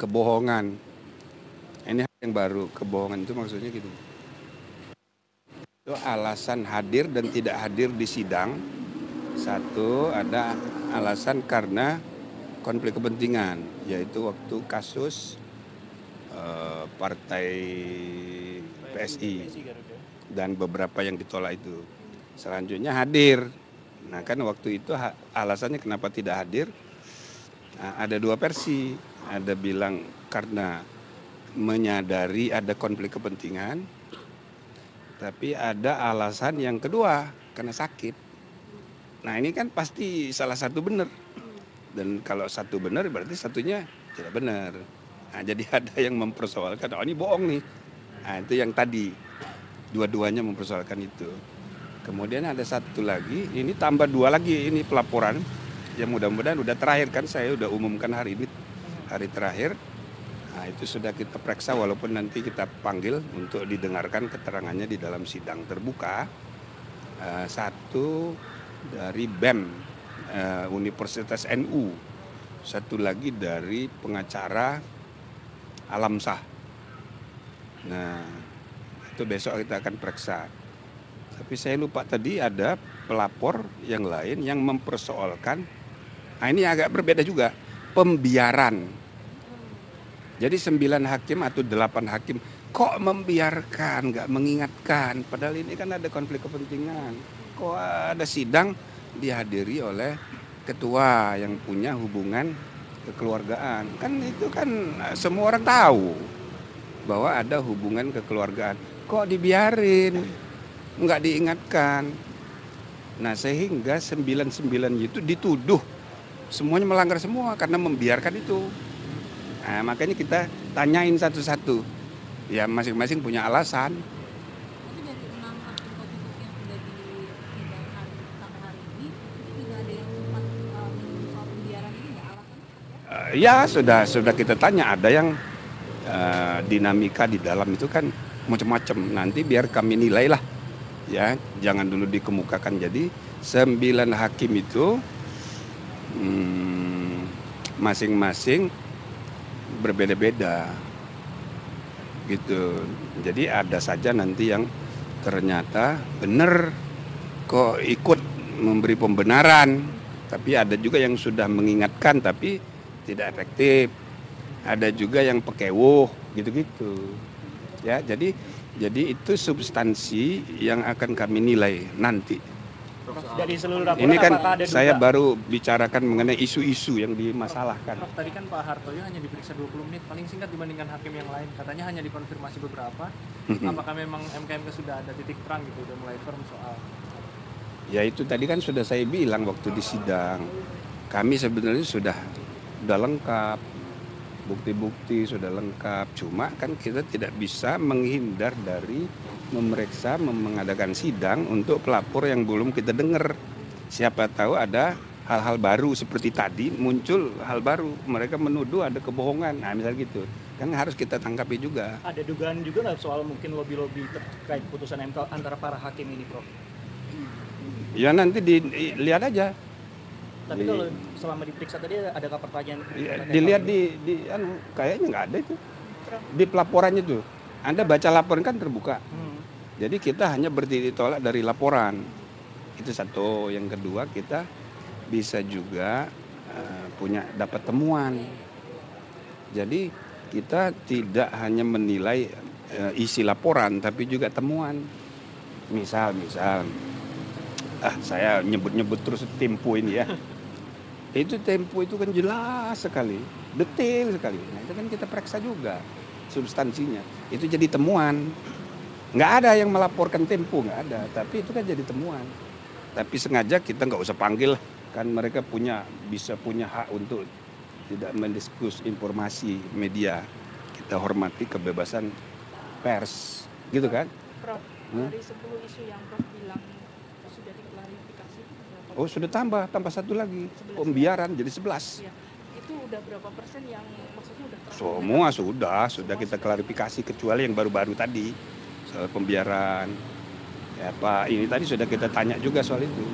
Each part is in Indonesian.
kebohongan. Ini hal yang baru, kebohongan itu maksudnya gitu. Itu alasan hadir dan tidak hadir di sidang. Satu ada alasan karena konflik kepentingan, yaitu waktu kasus uh, partai PSI dan beberapa yang ditolak itu. Selanjutnya hadir. Nah kan waktu itu alasannya kenapa tidak hadir? Nah, ada dua versi. Ada bilang karena menyadari ada konflik kepentingan, tapi ada alasan yang kedua karena sakit. Nah ini kan pasti salah satu benar. Dan kalau satu benar berarti satunya tidak benar. Nah, jadi ada yang mempersoalkan, oh ini bohong nih. Nah itu yang tadi, dua-duanya mempersoalkan itu. Kemudian ada satu lagi, ini tambah dua lagi, ini pelaporan. yang mudah-mudahan udah terakhir kan, saya udah umumkan hari ini, hari terakhir. Nah, itu sudah kita periksa walaupun nanti kita panggil untuk didengarkan keterangannya di dalam sidang terbuka. Uh, satu dari BEM uh, Universitas NU, satu lagi dari pengacara Alam Sah. Nah, itu besok kita akan periksa. Tapi saya lupa tadi ada pelapor yang lain yang mempersoalkan. Nah ini agak berbeda juga, pembiaran jadi sembilan hakim atau delapan hakim kok membiarkan, nggak mengingatkan. Padahal ini kan ada konflik kepentingan. Kok ada sidang dihadiri oleh ketua yang punya hubungan kekeluargaan. Kan itu kan semua orang tahu bahwa ada hubungan kekeluargaan. Kok dibiarin, nggak diingatkan. Nah sehingga sembilan sembilan itu dituduh semuanya melanggar semua karena membiarkan itu. Nah, makanya kita tanyain satu-satu. Ya masing-masing punya alasan. Uh, ya sudah sudah kita tanya. Ada yang uh, dinamika di dalam itu kan macam-macam. Nanti biar kami nilai lah ya jangan dulu dikemukakan. Jadi sembilan hakim itu hmm, masing-masing hmm, berbeda-beda. Gitu. Jadi ada saja nanti yang ternyata benar kok ikut memberi pembenaran tapi ada juga yang sudah mengingatkan tapi tidak efektif. Ada juga yang pekewuh gitu-gitu. Ya jadi jadi itu substansi yang akan kami nilai nanti dari seluruh laporan ini kan saya baru bicarakan mengenai isu-isu yang dimasalahkan. Prof, tadi kan Pak Hartoyo hanya diperiksa 20 menit, paling singkat dibandingkan hakim yang lain. Katanya hanya dikonfirmasi beberapa. Mhm. Apakah memang MKMK sudah ada titik terang gitu, udah mulai firm soal? Ya itu tadi kan sudah saya bilang waktu di sidang. Kami sebenarnya sudah sudah lengkap, bukti-bukti sudah lengkap. Cuma kan kita tidak bisa menghindar dari memeriksa, mengadakan sidang untuk pelapor yang belum kita dengar. Siapa tahu ada hal-hal baru seperti tadi muncul hal baru. Mereka menuduh ada kebohongan. Nah, misal gitu. Kan harus kita tangkapi juga. Ada dugaan juga nggak soal mungkin lobby-lobby terkait putusan MK antara para hakim ini, Prof? Ya nanti dilihat aja. Tapi kalau selama diperiksa tadi adakah pertanyaan? Ya, dilihat di, di anu, kayaknya nggak ada itu. Di pelaporannya tuh. Anda baca laporan kan terbuka. Hmm jadi kita hanya berdiri tolak dari laporan. Itu satu. Yang kedua kita bisa juga uh, punya dapat temuan. Jadi kita tidak hanya menilai uh, isi laporan tapi juga temuan. Misal, misal, ah saya nyebut-nyebut terus tempo ini ya. itu tempo itu kan jelas sekali, detail sekali. Nah itu kan kita periksa juga substansinya. Itu jadi temuan nggak ada yang melaporkan Tempo nggak ada tapi itu kan jadi temuan tapi sengaja kita nggak usah panggil kan mereka punya bisa punya hak untuk tidak mendiskus informasi media kita hormati kebebasan pers gitu kan Prof hmm? dari 10 isu yang Prof bilang oh sudah tambah tambah satu lagi pembiaran jadi 11 ya. itu udah berapa persen yang maksudnya udah semua sudah sudah kita klarifikasi kecuali yang baru-baru tadi soal pembiaran. Ya Pak, ini tadi sudah kita tanya juga soal itu.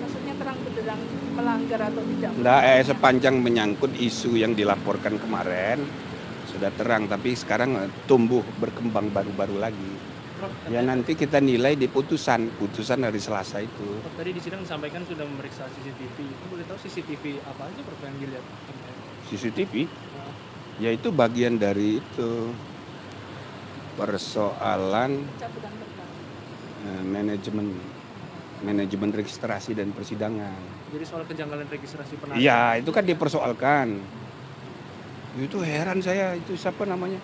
Maksudnya terang benderang melanggar atau tidak? Nah, eh, sepanjang menyangkut isu yang dilaporkan kemarin, sudah terang tapi sekarang eh, tumbuh berkembang baru-baru lagi. Prof, Ya nanti kita nilai di putusan, putusan hari Selasa itu. Prof, tadi di sidang disampaikan sudah memeriksa CCTV. Itu boleh tahu CCTV apa aja Prof yang dilihat? CCTV, Nah, ya itu bagian dari itu persoalan eh, manajemen manajemen registrasi dan persidangan. Jadi soal kejanggalan registrasi penarik. Iya, itu kan dipersoalkan. Itu heran saya, itu siapa namanya?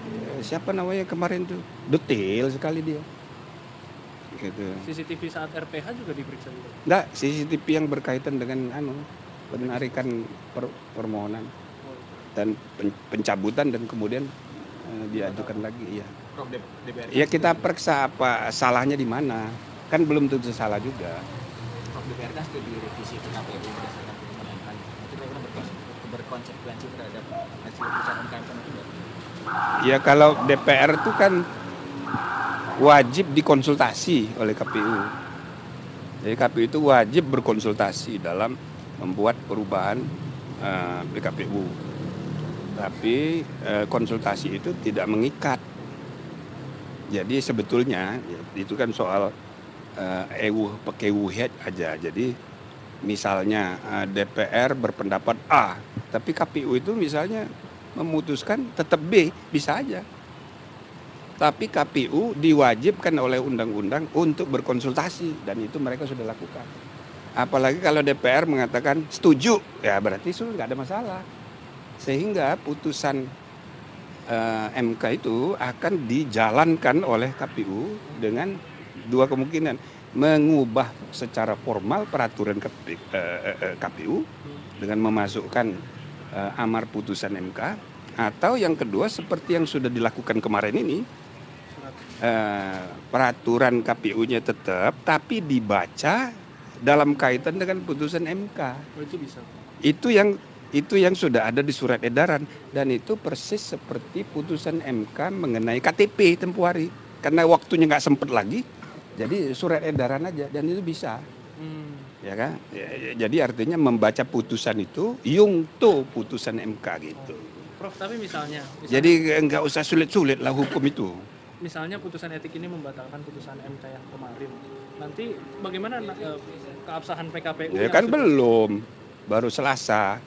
Eh, Siapa namanya kemarin tuh? Detail sekali dia. Gitu. CCTV saat RPH juga diperiksa juga. Enggak, CCTV yang berkaitan dengan anu penarikan per- permohonan dan pen- pencabutan dan kemudian eh, diajukan lagi ya. Ya kita periksa apa salahnya di mana. Kan belum tentu salah juga. Prof DPR kan studi revisi PKPU berdasarkan putusan MK. Itu kira-kira berkons- berkonsekuensi terhadap hasil putusan MK itu tidak? Ya kalau DPR itu kan wajib dikonsultasi oleh KPU. Jadi KPU itu wajib berkonsultasi dalam membuat perubahan eh, PKPU. Tapi eh, konsultasi itu tidak mengikat. Jadi sebetulnya ya, itu kan soal eh, ewu pekewuhet aja. Jadi misalnya DPR berpendapat A, tapi KPU itu misalnya memutuskan tetap B, bisa aja. Tapi KPU diwajibkan oleh undang-undang untuk berkonsultasi dan itu mereka sudah lakukan. Apalagi kalau DPR mengatakan setuju, ya berarti sudah nggak ada masalah. Sehingga putusan eh, MK itu akan dijalankan oleh KPU dengan dua kemungkinan mengubah secara formal peraturan KP, eh, eh, KPU dengan memasukkan eh, amar putusan MK atau yang kedua seperti yang sudah dilakukan kemarin ini eh, peraturan KPU-nya tetap tapi dibaca dalam kaitan dengan putusan MK. Oh, itu bisa. Itu yang itu yang sudah ada di surat edaran dan itu persis seperti putusan MK mengenai KTP tempuh hari karena waktunya nggak sempet lagi jadi surat edaran aja dan itu bisa Hmm. Ya kan? Ya, ya, jadi artinya membaca putusan itu yungto putusan MK gitu. Prof, tapi misalnya, misalnya jadi nggak usah sulit-sulit lah hukum itu. Misalnya putusan etik ini membatalkan putusan MK yang kemarin. Nanti bagaimana eh, keabsahan PKPU? ya kan sudah- belum baru Selasa.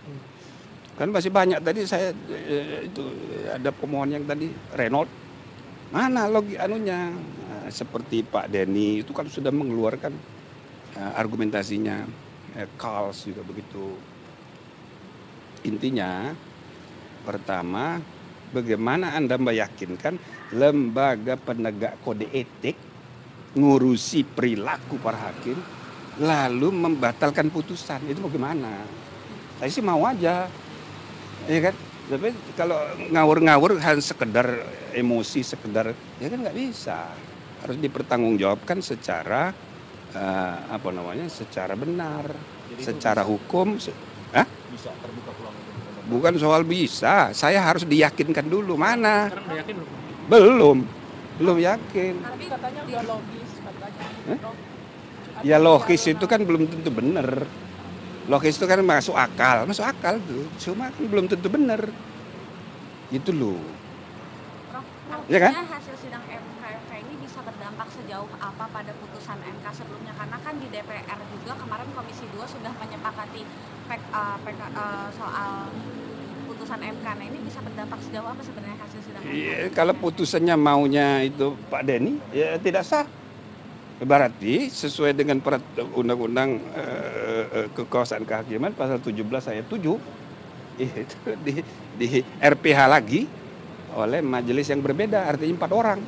Kan masih banyak tadi saya eh, itu ada pemohon yang tadi Renault mana logi anunya? Nah, seperti Pak Denny itu kan sudah mengeluarkan eh, argumentasinya eh, Kals juga begitu. Intinya pertama bagaimana anda meyakinkan lembaga penegak kode etik ngurusi perilaku para hakim lalu membatalkan putusan? Itu bagaimana? Saya sih mau aja ya kan? Tapi kalau ngawur-ngawur hanya sekedar emosi sekedar ya kan nggak bisa. Harus dipertanggungjawabkan secara eh, apa namanya secara benar Jadi itu secara hukum se- Hah? Bisa terbuka peluang itu. bukan soal bisa saya harus diyakinkan dulu mana yakin belum? belum belum yakin Tapi katanya udah logis katanya. Prof. ya logis itu kan belum tentu benar logis itu kan masuk akal masuk akal tuh cuma kan belum tentu benar gitu loh Prof, Ya kan? hasil sidang MKMK ini bisa berdampak sejauh apa pada putusan MK sebelumnya? Karena kan di DPR juga kemarin Komisi 2 sudah menyepakati pek- eh, pek- eh, soal putusan MK. Nah ini bisa berdampak sejauh apa sebenarnya hasil sidang MK? Iya, kalau putusannya maunya itu Pak Denny ya tidak sah berarti sesuai dengan undang-undang eh, eh, kekuasaan kehakiman pasal 17 ayat 7 itu di, di RPH lagi oleh majelis yang berbeda artinya empat orang.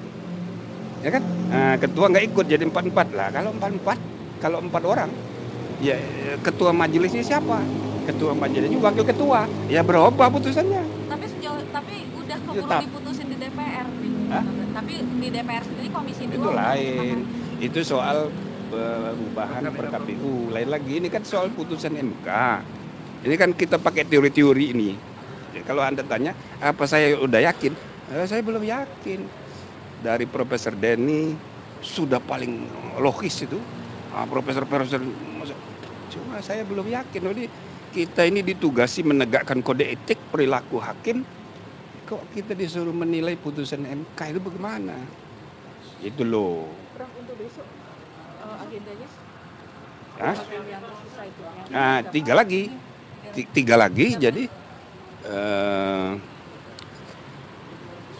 Ya kan? Nah, ketua nggak ikut jadi empat empat lah kalau empat empat kalau empat orang ya eh, ketua majelisnya siapa? Ketua majelisnya wakil ketua. Ya berubah putusannya. Tapi sejauh tapi udah keburu Tetap. diputusin di DPR nih. Hah? Tapi di DPR sendiri Komisi 2 itu udah lain. menyepakati. itu soal perubahan per KPU lain lagi ini kan soal putusan MK ini kan kita pakai teori-teori ini. Ya, kalau anda tanya apa saya udah yakin Eh, saya belum yakin dari Profesor Denny sudah paling logis itu Ah, Profesor-profesor masa- cuma saya belum yakin jadi kita ini ditugasi menegakkan kode etik perilaku hakim kok kita disuruh menilai putusan MK itu bagaimana? Itu loh. Untuk besok eh, agendanya Hah? Nah, tiga lagi, Ti- tiga lagi. Jadi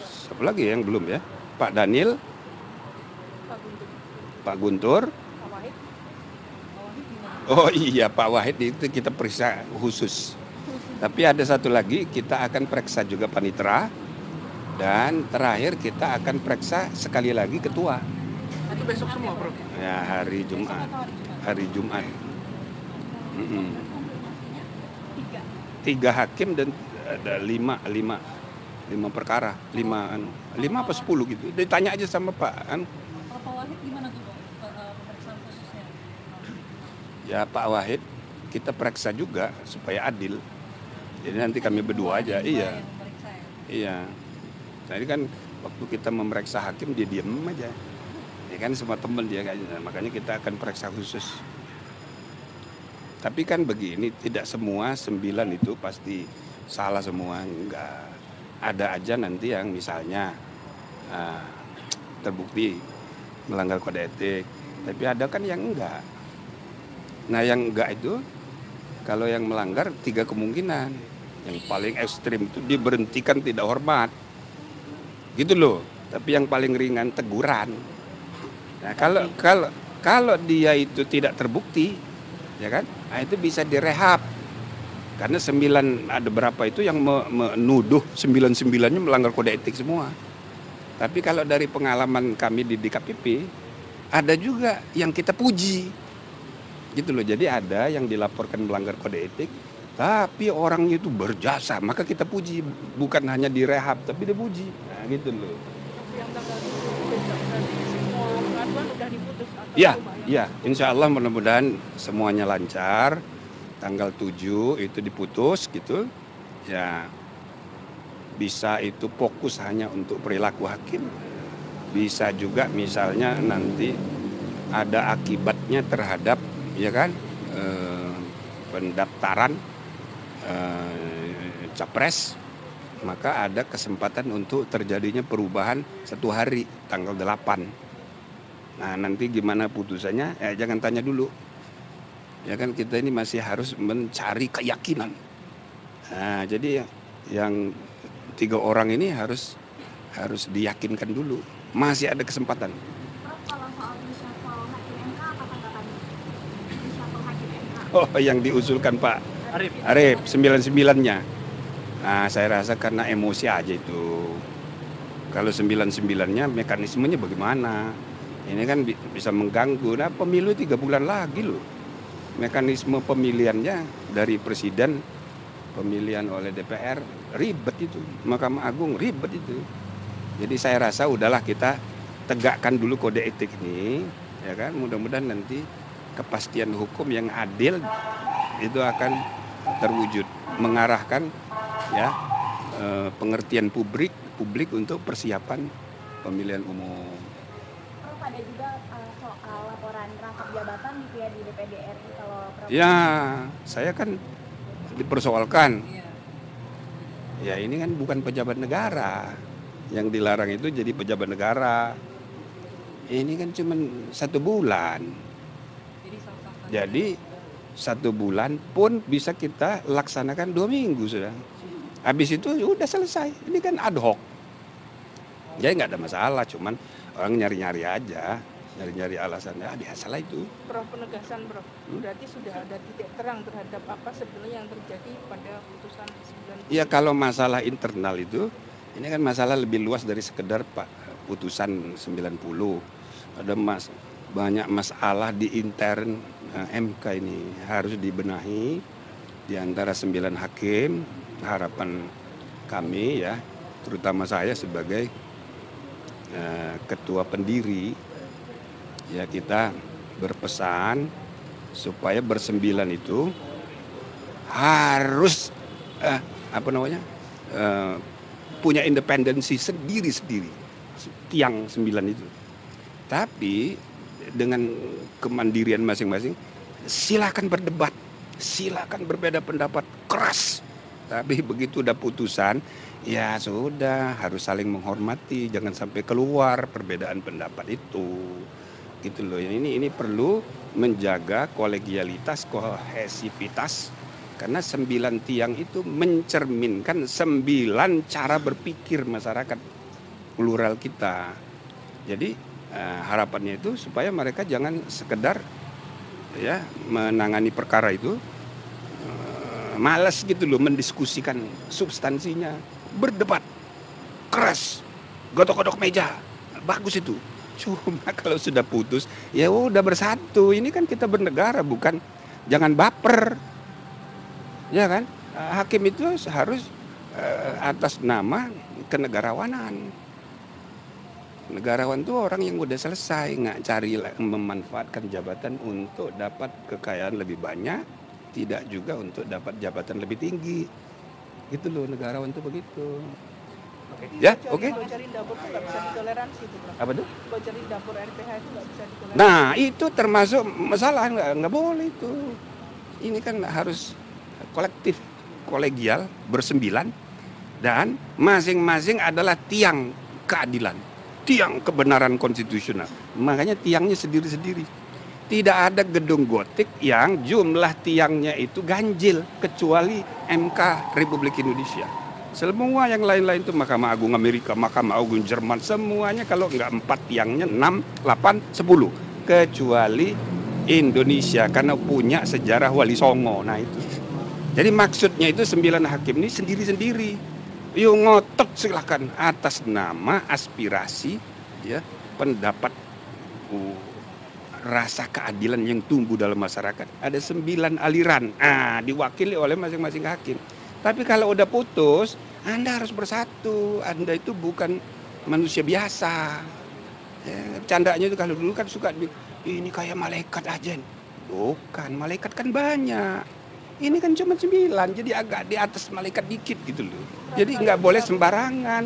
siapa lagi yang belum ya? Pak Daniel, Pak Guntur Pak Guntur. Pak Wahid Pak Wahid gimana? Oh iya Pak Wahid itu kita periksa khusus. Tapi ada satu lagi kita akan periksa juga panitera dan terakhir kita akan periksa sekali lagi ketua. Itu besok semua, Bro. Ya hari Jumat. Hari Jumat. Tiga hakim dan ada lima lima lima perkara lima anu, lima apa sepuluh gitu. Ditanya aja sama Pak. Anu. Pak Wahid gimana tuh eh, pemeriksaan khususnya? Ya Pak Wahid kita periksa juga supaya adil. Jadi nanti kami berdua aja. Ada Iya. ya? Iya. Tadi kan waktu kita memeriksa hakim dia diem aja. Ya kan semua temen dia kayaknya. Makanya kita akan periksa khusus. Tapi kan begini, tidak semua sembilan itu pasti salah semua. Enggak. Ada aja nanti yang misalnya ah, terbukti melanggar kode etik. Tapi ada kan yang enggak. Nah yang enggak itu kalau yang melanggar tiga kemungkinan. Yang paling ekstrim itu diberhentikan tidak hormat. Gitu loh. Tapi yang paling ringan teguran. Nah, kalau kalau kalau dia itu tidak terbukti, ya kan? Nah, itu bisa direhab. Karena sembilan ada berapa itu yang me- menuduh sembilan sembilannya melanggar kode etik semua. Tapi kalau dari pengalaman kami di DKPP, ada juga yang kita puji. Gitu loh. Jadi ada yang dilaporkan melanggar kode etik, tapi orangnya itu berjasa, maka kita puji. Bukan hanya direhab, tapi dipuji. Nah, gitu loh. yang tanggal 7 besok berarti semua pengaduan udah diputus atau Iya, yang- iya. Insya Allah mudah-mudahan semuanya lancar. Tanggal 7 itu diputus gitu. Ya bisa itu fokus hanya untuk perilaku hakim. Bisa juga misalnya nanti ada akibatnya terhadap ya kan eh, pendaftaran eh, capres maka ada kesempatan untuk terjadinya perubahan satu hari tanggal 8 Nah nanti gimana putusannya? Ya jangan tanya dulu. Ya kan kita ini masih harus mencari keyakinan. Nah jadi yang, yang tiga orang ini harus harus diyakinkan dulu. Masih ada kesempatan. Oh yang diusulkan Pak Arif, Arif sembilan sembilannya. Nah saya rasa karena emosi aja itu. Kalau sembilan sembilannya mekanismenya bagaimana? Ini kan bi- bisa mengganggu. Nah pemilu tiga bulan lagi loh. Mekanisme pemilihannya dari presiden, pemilihan oleh DPR ribet itu. Mahkamah Agung ribet itu. Jadi saya rasa udahlah kita tegakkan dulu kode etik ini, ya kan? Mudah-mudahan nanti kepastian hukum yang adil itu akan terwujud, mengarahkan ya eh, pengertian publik publik untuk persiapan pemilihan umum. Ada juga uh, soal laporan rangkap jabatan gitu ya di DPD. Ya, saya kan dipersoalkan. Ya ini kan bukan pejabat negara. Yang dilarang itu jadi pejabat negara. Ini kan cuma satu bulan. Jadi satu bulan pun bisa kita laksanakan dua minggu sudah. Habis itu ya udah selesai. Ini kan ad hoc. Jadi nggak ada masalah, cuman orang nyari-nyari aja, nyari-nyari alasan. Ya biasalah itu. Prof penegasan Prof berarti sudah ada titik terang terhadap apa sebenarnya yang terjadi pada putusan 9 Ya kalau masalah internal itu, ini kan masalah lebih luas dari sekedar pak putusan 90. Ada mas banyak masalah di intern eh, MK ini harus dibenahi di antara sembilan hakim. Harapan kami ya, terutama saya sebagai eh, ketua pendiri, ya kita berpesan supaya bersembilan itu harus eh, apa namanya eh, punya independensi sendiri sendiri tiang sembilan itu tapi dengan kemandirian masing-masing silakan berdebat silakan berbeda pendapat keras Tapi begitu udah putusan, ya sudah harus saling menghormati, jangan sampai keluar perbedaan pendapat itu. Gitu loh. Ini ini perlu menjaga kolegialitas, kohesivitas karena sembilan tiang itu mencerminkan sembilan cara berpikir masyarakat plural kita. Jadi eh, harapannya itu supaya mereka jangan sekedar ya menangani perkara itu eh, malas gitu loh mendiskusikan substansinya, berdebat keras, godok-godok meja, bagus itu. Cuma kalau sudah putus, ya udah bersatu. Ini kan kita bernegara, bukan? Jangan baper. Ya kan? Eh, hakim itu harus eh, atas nama kenegarawanan. Negarawan itu orang yang udah selesai nggak cari memanfaatkan jabatan untuk dapat kekayaan lebih banyak tidak juga untuk dapat jabatan lebih tinggi. Gitu loh negarawan itu begitu ya oke itu bro apa tuh bocorin dapur RPH itu bisa ditoleransi Nah itu termasuk masalah nggak nggak boleh itu. Ini kan harus kolektif, kolegial, bersembilan dan masing-masing adalah tiang keadilan, tiang kebenaran konstitusional. Makanya tiangnya sendiri-sendiri. Tidak ada gedung gotik yang jumlah tiangnya itu ganjil kecuali MK Republik Indonesia. Semua yang lain-lain itu Mahkamah Agung Amerika, Mahkamah Agung Jerman, semuanya kalau nggak empat tiangnya enam, delapan, sepuluh. Kecuali Indonesia karena punya sejarah Wali Songo. Nah itu. Jadi maksudnya itu sembilan hakim ini sendiri-sendiri. Yuk ngotot silahkan atas nama aspirasi ya pendapat rasa keadilan yang tumbuh dalam masyarakat. Ada sembilan aliran, ah, diwakili oleh masing-masing hakim. Tapi kalau udah putus, Anda harus bersatu. Anda itu bukan manusia biasa. Ya, candanya itu kalau dulu kan suka ini kayak malaikat aja. Bukan, malaikat kan banyak. Ini kan cuma sembilan, jadi agak di atas malaikat dikit gitu loh. Jadi nggak boleh sembarangan,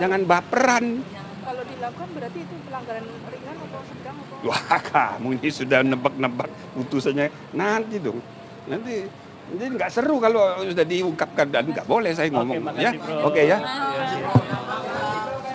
jangan baperan. kalau dilakukan berarti itu pelanggaran ringan atau sedang atau Wah kamu ini sudah nebak-nebak putusannya nanti dong. Nanti jadi nggak seru kalau sudah diungkapkan dan nggak boleh saya ngomong ya. makasih, Bro. Oke ya. Iya.